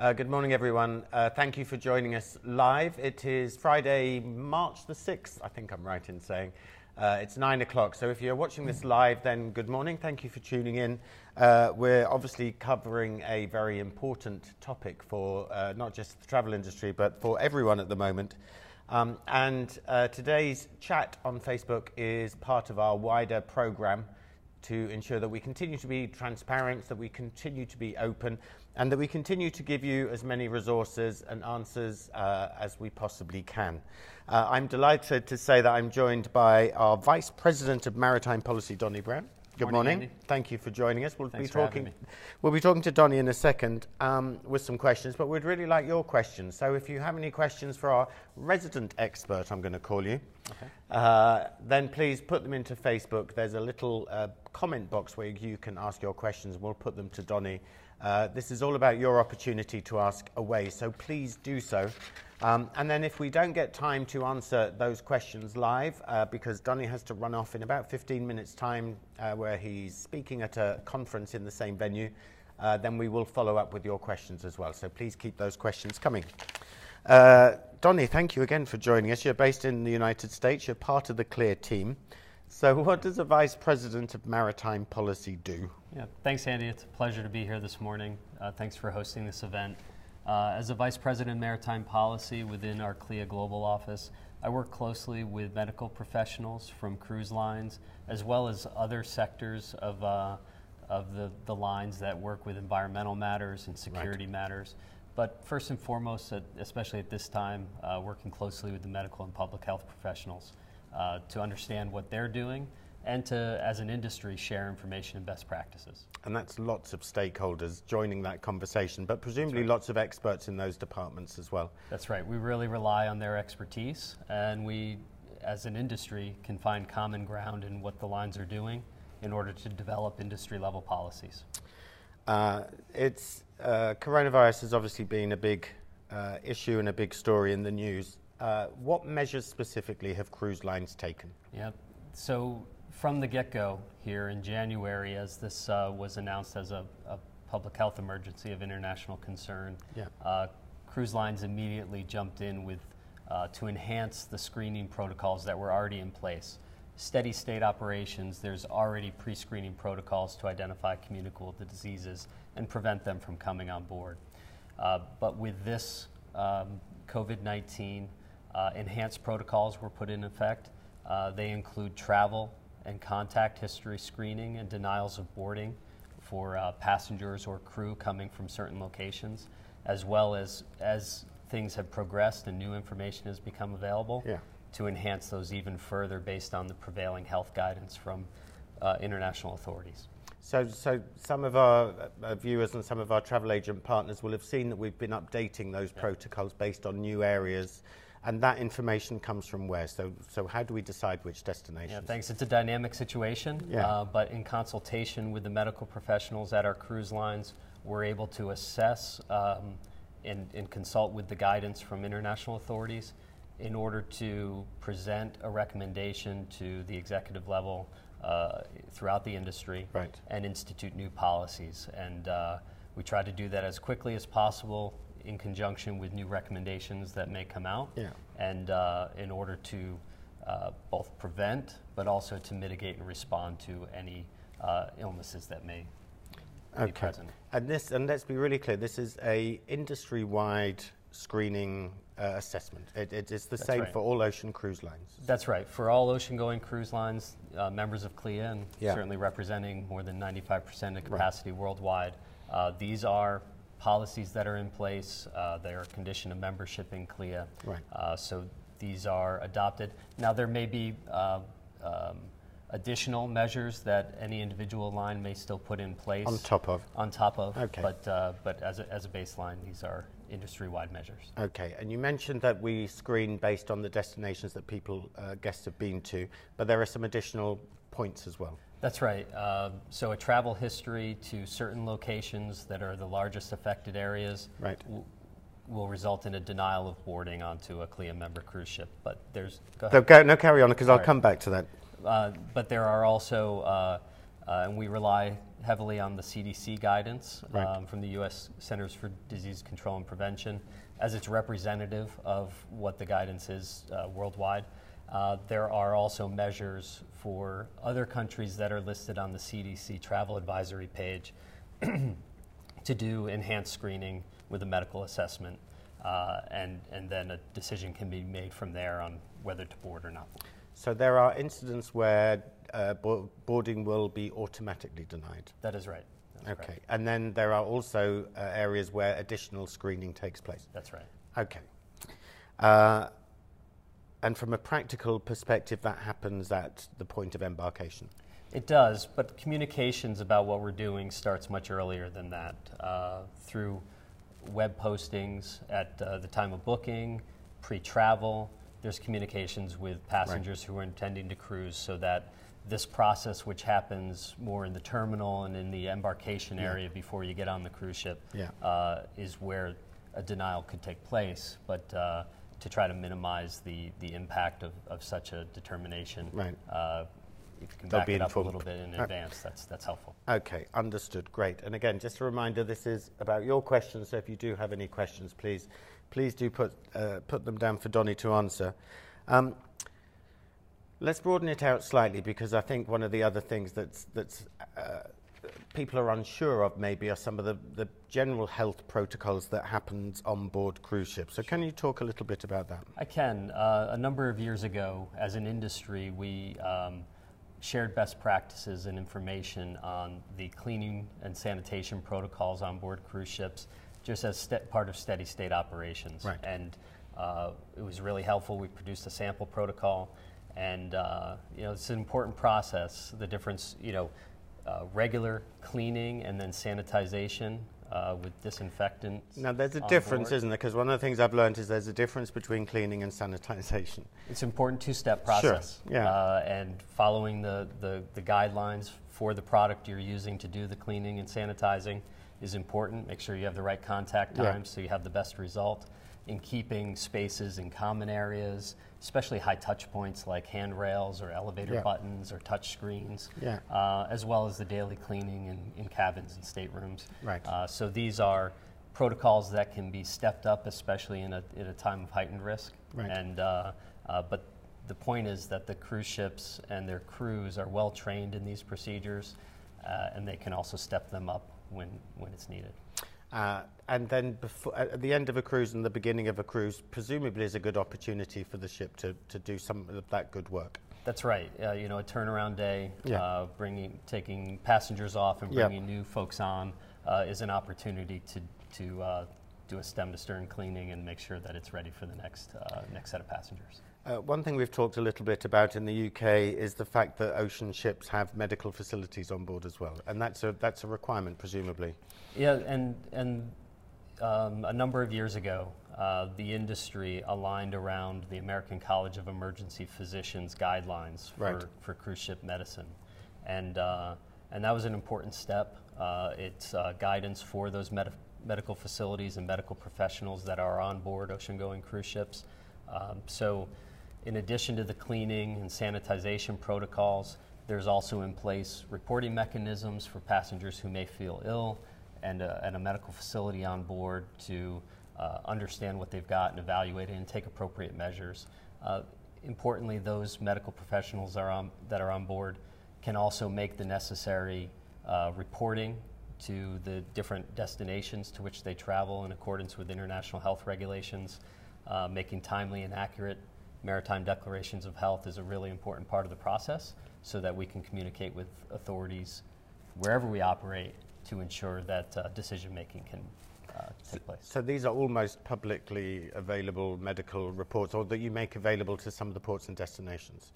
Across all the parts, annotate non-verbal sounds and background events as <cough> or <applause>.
Uh, good morning, everyone. Uh, thank you for joining us live. It is Friday, March the 6th, I think I'm right in saying. Uh, it's nine o'clock, so if you're watching this live, then good morning. Thank you for tuning in. Uh, we're obviously covering a very important topic for uh, not just the travel industry, but for everyone at the moment. Um, and uh, today's chat on Facebook is part of our wider program to ensure that we continue to be transparent, that we continue to be open, and that we continue to give you as many resources and answers uh, as we possibly can. Uh, I'm delighted to say that I'm joined by our Vice President of Maritime Policy, Donnie Brown. Good morning. morning. Thank you for joining us. We'll Thanks be talking. We'll be talking to Donnie in a second um, with some questions, but we'd really like your questions. So if you have any questions for our resident expert, I'm going to call you, okay. uh, then please put them into Facebook. There's a little uh, comment box where you can ask your questions. We'll put them to Donnie uh, this is all about your opportunity to ask away, so please do so. Um, and then if we don't get time to answer those questions live, uh, because Donnie has to run off in about 15 minutes' time uh, where he's speaking at a conference in the same venue, uh, then we will follow up with your questions as well. So please keep those questions coming. Uh, Donnie, thank you again for joining us. You're based in the United States. You're part of the CLIA team. So, what does a Vice President of Maritime Policy do? Yeah, thanks, Andy. It's a pleasure to be here this morning. Uh, thanks for hosting this event. Uh, as a Vice President of Maritime Policy within our CLIA Global Office, I work closely with medical professionals from cruise lines, as well as other sectors of, uh, of the, the lines that work with environmental matters and security right. matters. But first and foremost, especially at this time, uh, working closely with the medical and public health professionals uh, to understand what they're doing and to, as an industry, share information and best practices. And that's lots of stakeholders joining that conversation, but presumably right. lots of experts in those departments as well. That's right. We really rely on their expertise, and we, as an industry, can find common ground in what the lines are doing in order to develop industry level policies. Uh, it's uh, coronavirus has obviously been a big uh, issue and a big story in the news. Uh, what measures specifically have cruise lines taken? Yeah, so from the get go here in January, as this uh, was announced as a, a, public health emergency of international concern, yeah. uh, cruise lines immediately jumped in with uh, to enhance the screening protocols that were already in place. Steady state operations, there's already pre screening protocols to identify communicable diseases and prevent them from coming on board. Uh, but with this um, COVID 19, uh, enhanced protocols were put in effect. Uh, they include travel and contact history screening and denials of boarding for uh, passengers or crew coming from certain locations, as well as as things have progressed and new information has become available yeah. to enhance those even further based on the prevailing health guidance from uh, international authorities. So, so some of our uh, viewers and some of our travel agent partners will have seen that we've been updating those yeah. protocols based on new areas and that information comes from where? So, so how do we decide which destination? Yeah, thanks. It's a dynamic situation, yeah. Uh, but in consultation with the medical professionals at our cruise lines, we're able to assess um, and, and consult with the guidance from international authorities in order to present a recommendation to the executive level uh, throughout the industry right. and institute new policies. And uh, we try to do that as quickly as possible in conjunction with new recommendations that may come out, yeah. and uh, in order to uh, both prevent but also to mitigate and respond to any uh, illnesses that may okay. be present. And this, and let's be really clear, this is a industry-wide screening uh, assessment. It, it is the That's same right. for all ocean cruise lines. That's right. For all ocean-going cruise lines, uh, members of CLIA, and yeah. certainly representing more than 95% of capacity right. worldwide, uh, these are policies that are in place. Uh, they are a condition of membership in CLIA. Right. Uh, so these are adopted. Now there may be uh, um, additional measures that any individual line may still put in place. On top of. On top of. Okay. But uh, but as a, as a baseline, these are industry-wide measures. Okay. And you mentioned that we screen based on the destinations that people uh, guests have been to, but there are some additional points as well. That's right. Uh, so a travel history to certain locations that are the largest affected areas right. W- will result in a denial of boarding onto a CLIA member cruise ship. But there's go no, no, carry on because I'll right. come back to that. Uh, but there are also uh, Uh, and we rely heavily on the CDC guidance right. um, from the U.S. Centers for Disease Control and Prevention as it's representative of what the guidance is uh, worldwide. Uh, there are also measures for other countries that are listed on the CDC travel advisory page <clears throat> to do enhanced screening with a medical assessment, uh, and, and then a decision can be made from there on whether to board or not. So there are incidents where uh, boarding will be automatically denied. That is right. That's okay. Right. And then there are also uh, areas where additional screening takes place. That's right. Okay. And from a practical perspective, that happens at the point of embarkation. It does, but communications about what we're doing starts much earlier than that uh, through web postings at uh, the time of booking, pre travel. There's communications with passengers right. who are intending to cruise so that this process, which happens more in the terminal and in the embarkation yeah. area before you get on the cruise ship, yeah. uh, is where a denial could take place. But uh, to try to minimize the, the impact of, of such a determination, right. Uh, if you can They'll back it up informed. a little bit in uh, advance, that's, that's helpful. Okay, understood. Great. And again, just a reminder, this is about your questions. So if you do have any questions, please, please do put, uh, put them down for Donnie to answer. Um, Let's broaden it out slightly because I think one of the other things that's, that's uh, people are unsure of maybe are some of the, the general health protocols that happens on board cruise ships. So can you talk a little bit about that? I can. Uh, a number of years ago, as an industry, we um, shared best practices and information on the cleaning and sanitation protocols on board cruise ships, just as part of steady state operations. Right. And uh, it was really helpful. We produced a sample protocol and uh, you know it's an important process. The difference, you know, uh, regular cleaning and then sanitization uh, with disinfectants. Now there's a difference, board. isn't there? Because one of the things I've learned is there's a difference between cleaning and sanitization. It's an important two-step process. Sure. Yeah. Uh, and following the, the, the guidelines for the product you're using to do the cleaning and sanitizing is important. Make sure you have the right contact times yeah. so you have the best result in keeping spaces in common areas, especially high touch points like handrails or elevator yeah. buttons or touch screens, yeah. uh, as well as the daily cleaning in, in cabins and staterooms. Right. Uh, so these are protocols that can be stepped up, especially in a, in a time of heightened risk. Right. And, uh, uh but the point is that the cruise ships and their crews are well trained in these procedures, uh, and they can also step them up when, when it's needed. Uh, and then before, at the end of a cruise and the beginning of a cruise, presumably is a good opportunity for the ship to, to do some of that good work. That's right. Uh, you know, a turnaround day, yeah. uh, bringing, taking passengers off and bringing new folks on uh, is an opportunity to, to uh, do a stem to stern cleaning and make sure that it's ready for the next, uh, next set of passengers. Uh, one thing we've talked a little bit about in the UK is the fact that ocean ships have medical facilities on board as well, and that's a that's a requirement, presumably. Yeah, and and um, a number of years ago, uh, the industry aligned around the American College of Emergency Physicians guidelines for, right. for cruise ship medicine, and uh, and that was an important step. Uh, it's uh, guidance for those med- medical facilities and medical professionals that are on board ocean-going cruise ships. Um, so in addition to the cleaning and sanitization protocols, there's also in place reporting mechanisms for passengers who may feel ill and a, and a medical facility on board to uh, understand what they've got and evaluate it and take appropriate measures. Uh, importantly, those medical professionals are on, that are on board can also make the necessary uh, reporting to the different destinations to which they travel in accordance with international health regulations, uh, making timely and accurate maritime declarations of health is a really important part of the process so that we can communicate with authorities wherever we operate to ensure that uh, decision making can uh, take place. So these are almost publicly available medical reports, or that you make available to some of the ports and destinations.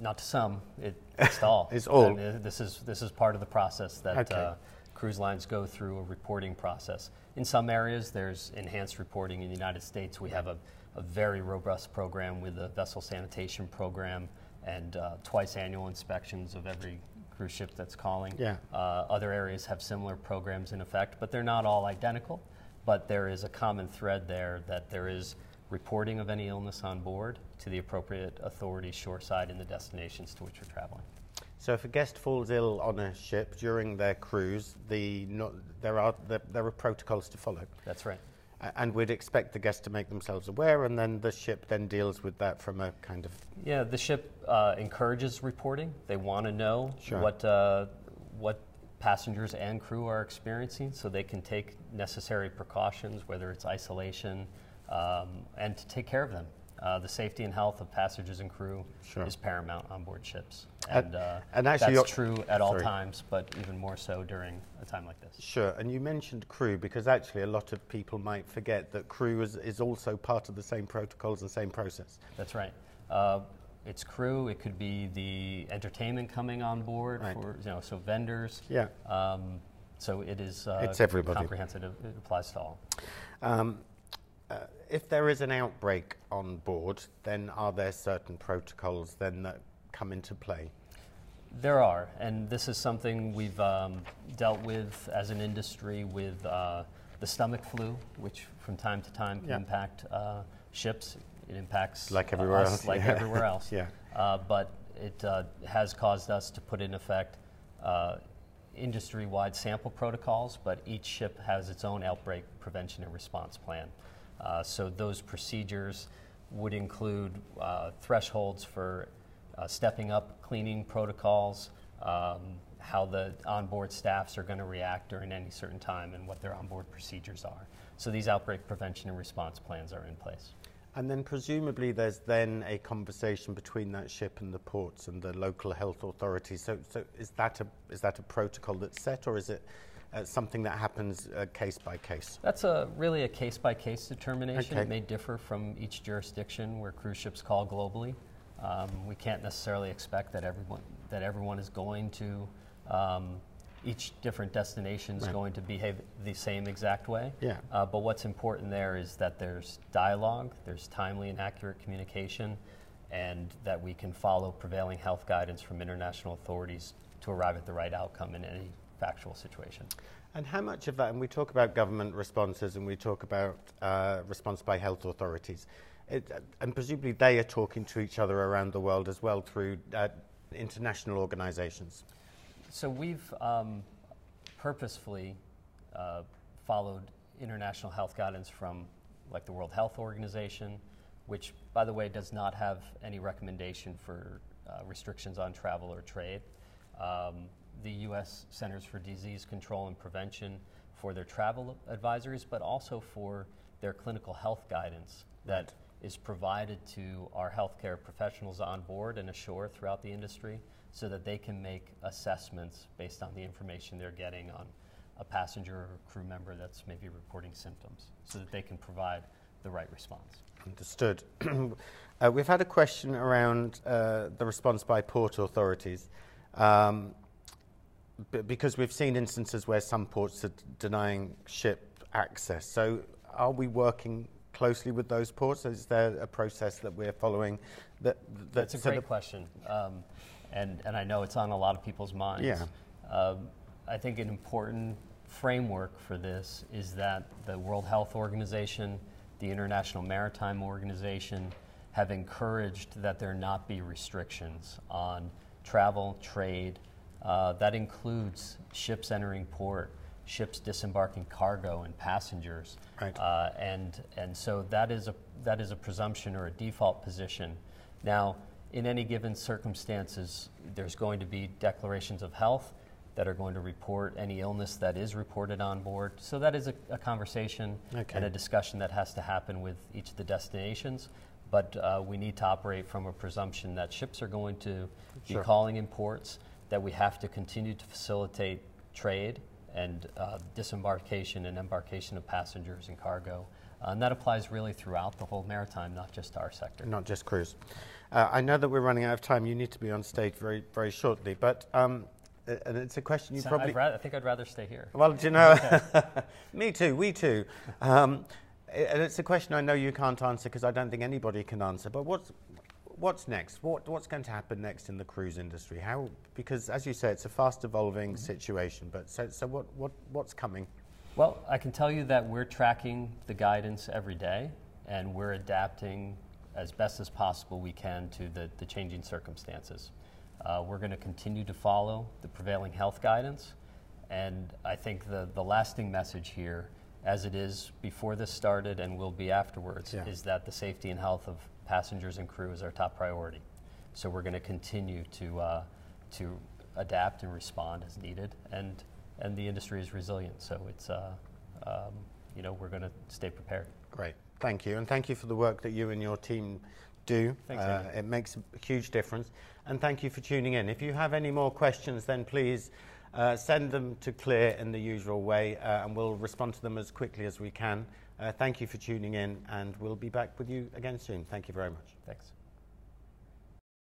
Not to some, it, it's all. <laughs> it's all. this is this is part of the process that okay. uh, cruise lines go through a reporting process. In some areas, there's enhanced reporting. In the United States, we have a a very robust program with a vessel sanitation program and uh, twice annual inspections of every cruise ship that's calling. Yeah. Uh, other areas have similar programs in effect, but they're not all identical. But there is a common thread there that there is reporting of any illness on board to the appropriate authorities shoreside in the destinations to which you're traveling. So if a guest falls ill on a ship during their cruise, the, no, there, are, there, there are protocols to follow. That's right. And we'd expect the guests to make themselves aware, and then the ship then deals with that from a kind of. Yeah, the ship uh, encourages reporting. They want to know Sure. what uh, what passengers and crew are experiencing, so they can take necessary precautions, whether it's isolation, um, and to take care of them. Uh, the safety and health of passengers and crew Sure. is paramount on board ships, And- uh, and actually that's true at all sorry. times, but even more so during a time like this. Sure, and you mentioned crew because actually a lot of people might forget that crew is, is also part of the same protocols and same process. That's right. Uh, it's crew. It could be the entertainment coming on board Right. for you know, so vendors. Yeah. Um, so it is. Uh, It's everybody. Comprehensive. It it applies to all. Um, uh, if there is an outbreak on board, then are there certain protocols then that come into play? There are, and this is something we've um, dealt with as an industry with uh, the stomach flu, which from time to time can Yeah. impact uh, ships. It impacts Like everywhere us else, like <laughs> yeah. everywhere else. <laughs> Yeah. Uh, but it uh, has caused us to put in effect uh, industry-wide sample protocols. But each ship has its own outbreak prevention and response plan. Uh, so those procedures would include uh, thresholds for uh, stepping up cleaning protocols, um, how the onboard staffs are going to react during any certain time, and what their onboard procedures are. So these outbreak prevention and response plans are in place. And then presumably there's then a conversation between that ship and the ports and the local health authorities. So, so is, that a, is that a protocol that's set or is it uh, something that happens uh, case by case? That's a really a case by case determination. Okay. It may differ from each jurisdiction where cruise ships call globally. Um, we can't necessarily expect that everyone that everyone is going to um, each different destination is Right. going to behave the same exact way. Yeah. Uh, but what's important there is that there's dialogue, there's timely and accurate communication, and that we can follow prevailing health guidance from international authorities to arrive at the right outcome in any factual situation. And how much of that, and we talk about government responses and we talk about uh, response by health authorities, it, and presumably they are talking to each other around the world as well through uh, international organizations. So we've um, purposefully uh, followed international health guidance from like the World Health Organization, which, by the way, does not have any recommendation for uh, restrictions on travel or trade. Um, the U.S. Centers for Disease Control and Prevention for their travel advisories, but also for their clinical health guidance that is provided to our healthcare professionals on board and ashore throughout the industry so that they can make assessments based on the information they're getting on a passenger or crew member that's maybe reporting symptoms so that they can provide the right response. Understood. <clears throat> uh, we've had a question around uh, the response by port authorities. Um, because we've seen instances where some ports are denying ship access. So, are we working closely with those ports? Is there a process that we're following? That, that That's a great that- question, um, and and I know it's on a lot of people's minds. Yeah. Um, I think an important framework for this is that the World Health Organization, the International Maritime Organization, have encouraged that there not be restrictions on travel, trade. Uh, that includes ships entering port, ships disembarking cargo and passengers. Right. Uh, and, and so that is, a, that is a presumption or a default position. Now, in any given circumstances, there's going to be declarations of health that are going to report any illness that is reported on board. So that is a, a conversation Okay. and a discussion that has to happen with each of the destinations. But uh, we need to operate from a presumption that ships are going to Sure. be calling in ports, that we have to continue to facilitate trade and uh, disembarkation and embarkation of passengers and cargo. Uh, and that applies really throughout the whole maritime, not just to our sector. not just cruise. Uh, I know that we're running out of time. You need to be on stage very, very shortly. But um, and it's a question you So probably. Rather, I think I'd rather stay here. Well, do you know? <laughs> me too. We too. Um, and it's a question I know you can't answer because I don't think anybody can answer. But what's what's next? What what's going to happen next in the cruise industry? How? Because as you say, it's a fast evolving situation. But so so what what what's coming? Well, I can tell you that we're tracking the guidance every day and we're adapting as best as possible we can to the, the changing circumstances. Uh, we're going to continue to follow the prevailing health guidance. And I think the, the lasting message here, as it is before this started and will be afterwards, Yeah. is that the safety and health of passengers and crew is our top priority. So we're going to continue to, uh, to adapt and respond as needed. And, and the industry is resilient. So it's, uh, um, you know, we're going to stay prepared. Great. Thank you. And thank you for the work that you and your team do. Thanks, uh, it makes a huge difference. And thank you for tuning in. If you have any more questions, then please uh, send them to CLIA in the usual way, uh, and we'll respond to them as quickly as we can. Uh, thank you for tuning in, and we'll be back with you again soon. Thank you very much. Thanks.